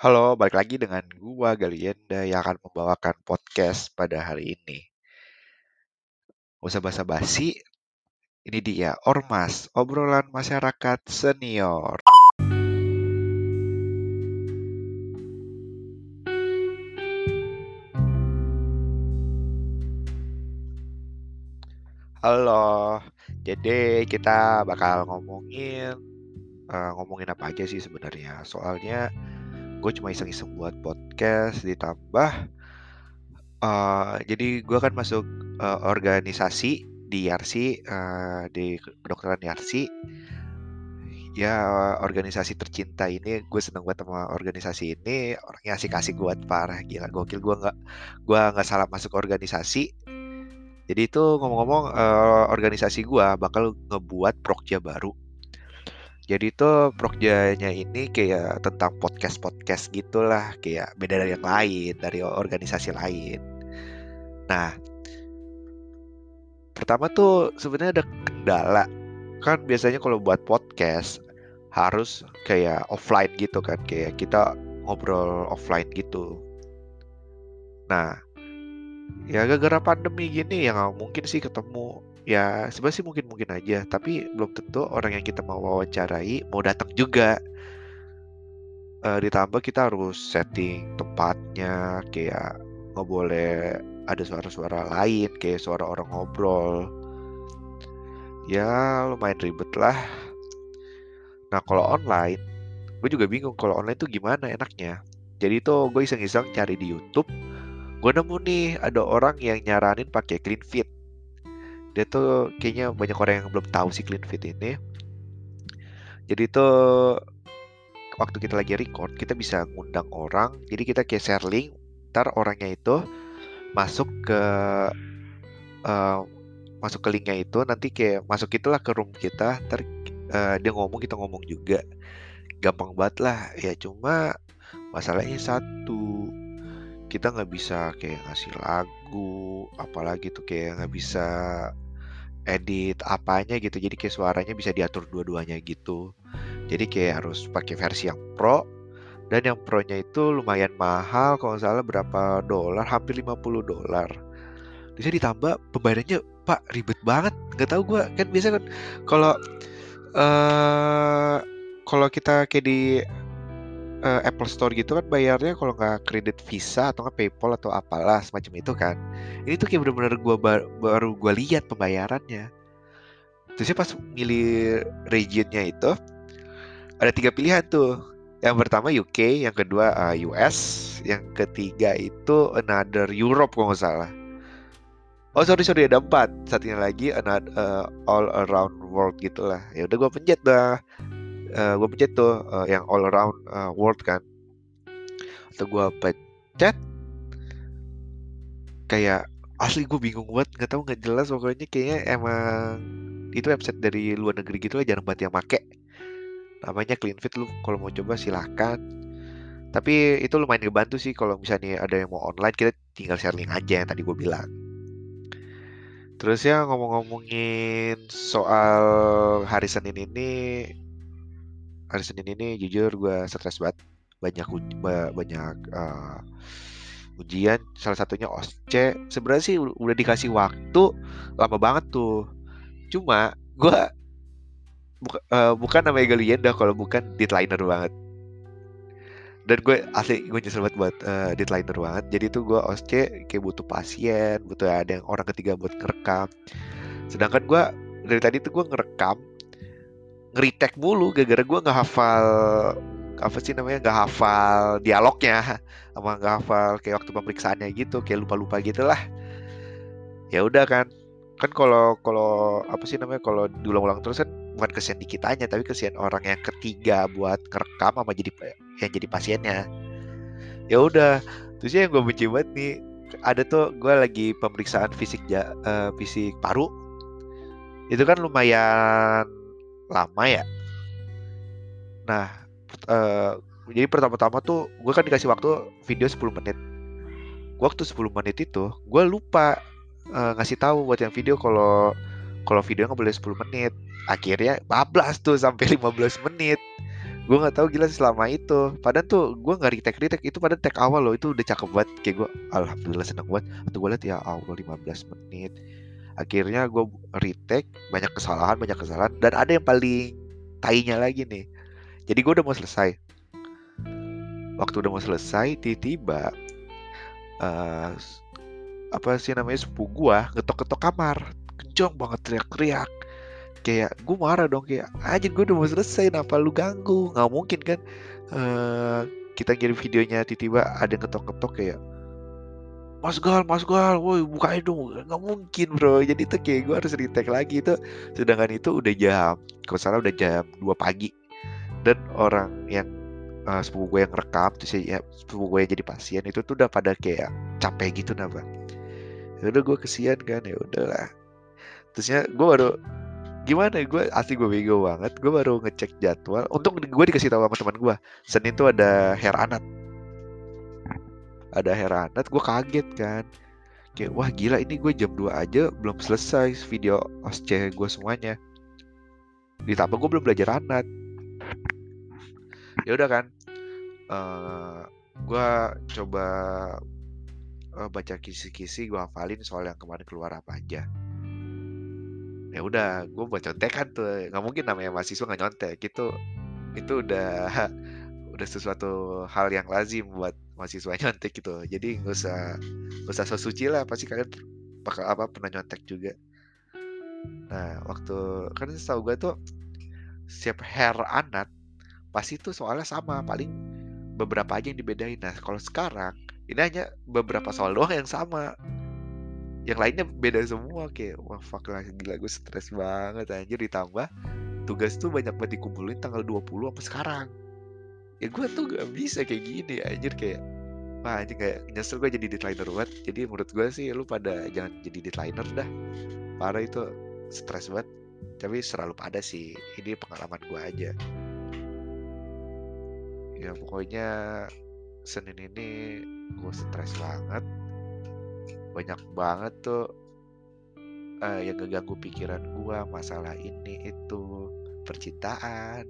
Halo, balik lagi dengan gua Galienda yang akan membawakan podcast pada hari ini. Usah basa-basi, ini dia Ormas, obrolan masyarakat senior. Halo, jadi kita bakal ngomongin uh, ngomongin apa aja sih sebenarnya. Soalnya gue cuma iseng-iseng buat podcast ditambah uh, jadi gue kan masuk uh, organisasi di Yarsi uh, di kedokteran Yarsi. Ya organisasi tercinta ini gue seneng banget sama organisasi ini orangnya asik-asik buat parah gila gokil gue nggak gue nggak salah masuk organisasi. Jadi itu ngomong-ngomong uh, organisasi gue bakal ngebuat prokja baru jadi itu Prokjanya ini kayak tentang podcast-podcast gitulah, kayak beda dari yang lain, dari organisasi lain. Nah, pertama tuh sebenarnya ada kendala. Kan biasanya kalau buat podcast harus kayak offline gitu kan, kayak kita ngobrol offline gitu. Nah, ya gara-gara pandemi gini ya mungkin sih ketemu ya sebenarnya sih mungkin-mungkin aja. Tapi belum tentu orang yang kita mau wawancarai mau datang juga. Uh, ditambah kita harus setting tempatnya kayak nggak boleh ada suara-suara lain kayak suara orang ngobrol. Ya lumayan ribet lah. Nah kalau online gue juga bingung kalau online tuh gimana enaknya. Jadi tuh gue iseng-iseng cari di YouTube. Gue nemu nih ada orang yang nyaranin pakai clean fit dia tuh kayaknya banyak orang yang belum tahu si clean fit ini. Jadi tuh waktu kita lagi record kita bisa ngundang orang. Jadi kita kayak share link ntar orangnya itu masuk ke uh, masuk ke linknya itu nanti kayak masuk itulah ke room kita ntar uh, dia ngomong kita ngomong juga. Gampang banget lah. Ya cuma masalahnya satu kita nggak bisa kayak ngasih lagu apalagi tuh kayak nggak bisa edit apanya gitu. Jadi kayak suaranya bisa diatur dua-duanya gitu. Jadi kayak harus pakai versi yang pro dan yang pro-nya itu lumayan mahal kalau nggak salah berapa dolar hampir 50 dolar. Bisa ditambah pembayarannya pak ribet banget. Nggak tahu gue kan biasa kan kalau uh, kalau kita kayak di uh, Apple Store gitu kan bayarnya kalau nggak kredit Visa atau nggak PayPal atau apalah semacam itu kan. Ini tuh kayak bener-bener gue bar baru gue lihat pembayarannya. Terusnya pas milih regionnya itu ada tiga pilihan tuh. Yang pertama UK, yang kedua uh, eh, US, yang ketiga itu another Europe kalau nggak salah. Oh sorry sorry ada empat. Satunya lagi another uh, all around world gitulah. Ya udah gue pencet dah uh, eh, gue pencet tuh uh, yang all around uh, world kan. Atau gue pencet kayak asli gue bingung banget nggak tahu nggak jelas pokoknya kayaknya emang itu website dari luar negeri gitu lah jarang banget yang make. Namanya CleanFit lu kalau mau coba silahkan. Tapi itu lumayan ngebantu sih kalau misalnya ada yang mau online kita tinggal share link aja yang tadi gue bilang. Terus ya ngomong-ngomongin soal hari Senin ini hari Senin ini jujur gue stres banget. Banyak banyak uh, ujian. Salah satunya OSCE sebenarnya sih udah dikasih waktu lama banget tuh. Cuma gue buka, uh, bukan namanya Galienda kalau bukan deadlineer banget. Dan gue asli gue nyesel banget buat uh, deadlineer banget. Jadi tuh gue OSCE kayak butuh pasien butuh ada yang orang ketiga buat ngerekam. Sedangkan gue dari tadi tuh gue ngerekam ngeritek mulu gara-gara gue nggak hafal apa sih namanya nggak hafal dialognya sama nggak hafal kayak waktu pemeriksaannya gitu kayak lupa-lupa gitu lah ya udah kan kan kalau kalau apa sih namanya kalau diulang-ulang terus kan bukan kesian di kitanya tapi kesian orang yang ketiga buat ngerekam sama jadi yang jadi pasiennya. Ya udah terus yang gue benci banget nih ada tuh gue lagi pemeriksaan fisik ja, uh, fisik paru. Itu kan lumayan lama ya. Nah, uh, jadi pertama-tama tuh gue kan dikasih waktu video 10 menit. Waktu 10 menit itu gue lupa uh, ngasih tahu buat yang video kalau kalau video nggak boleh 10 menit. Akhirnya bablas tuh sampai 15 menit. gue nggak tahu gila selama itu padahal tuh gue nggak retake retake itu pada tag awal loh itu udah cakep banget kayak gue alhamdulillah seneng banget atau gue liat ya allah 15 menit akhirnya gue retake banyak kesalahan banyak kesalahan dan ada yang paling tainya lagi nih. Jadi gue udah mau selesai. Waktu udah mau selesai tiba-tiba uh, apa sih namanya sepupu gue ngetok-ketok kamar. Kenceng banget teriak-teriak. Kayak gue marah dong kayak aja gue udah mau selesai kenapa lu ganggu? Nggak mungkin kan uh, kita ngirim videonya tiba-tiba ada ngetok-ngetok kayak Mas Gal, Mas Gal, woi bukain dong, nggak mungkin bro. Jadi itu kayak gue harus retake lagi itu. Sedangkan itu udah jam, kalau salah udah jam 2 pagi. Dan orang yang uh, sepupu gue yang rekam, terus ya sepupu gue yang jadi pasien itu tuh udah pada kayak capek gitu napa. Ya udah gue kesian kan ya udahlah. Terusnya gue baru gimana ya gue asli gue bego banget gue baru ngecek jadwal untuk gue dikasih tahu sama teman gue senin tuh ada hair anat ada hair anat gue kaget kan. Kayak wah gila ini gue jam 2 aja belum selesai video osce gue semuanya. Ditambah gue belum belajar anat ya udah kan uh, eh, gue coba uh, baca kisi-kisi gue hafalin soal yang kemarin keluar apa aja. Ya udah gue buat contekan tuh. Nggak mungkin namanya mahasiswa nggak nyontek. Gitu itu udah udah sesuatu hal yang lazim buat mahasiswa nyontek gitu. Jadi nggak usah nggak usah so suci lah. Pasti kalian bakal apa pernah nyontek juga. Nah waktu kan setahu gue tuh siap hair anak pasti tuh soalnya sama. Paling beberapa aja yang dibedain. Nah kalau sekarang ini hanya beberapa soal doang yang sama. Yang lainnya beda semua. Kayak wah fuck lah gila gue stres banget anjir. Ditambah tugas tuh banyak banget dikumpulin tanggal 20 apa sekarang ya gue tuh gak bisa kayak gini anjir kayak wah anjir kayak nyesel gue jadi deadlineer banget. Jadi menurut gue sih lu pada jangan jadi deadlineer dah. Parah itu stres banget. Tapi selalu pada sih ini pengalaman gue aja. Ya pokoknya Senin ini gue stres banget. Banyak banget tuh uh, yang ngeganggu pikiran gua masalah ini itu percintaan.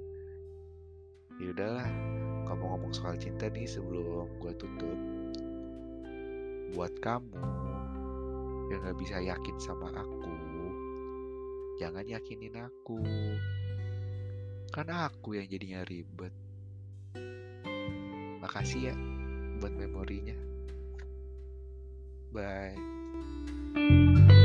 Ya udahlah ngomong-ngomong soal cinta nih sebelum gua tutup. Buat kamu yang gak bisa yakin sama aku jangan yakinin aku. Karena aku yang jadinya ribet. Makasih ya buat memorinya. Bye.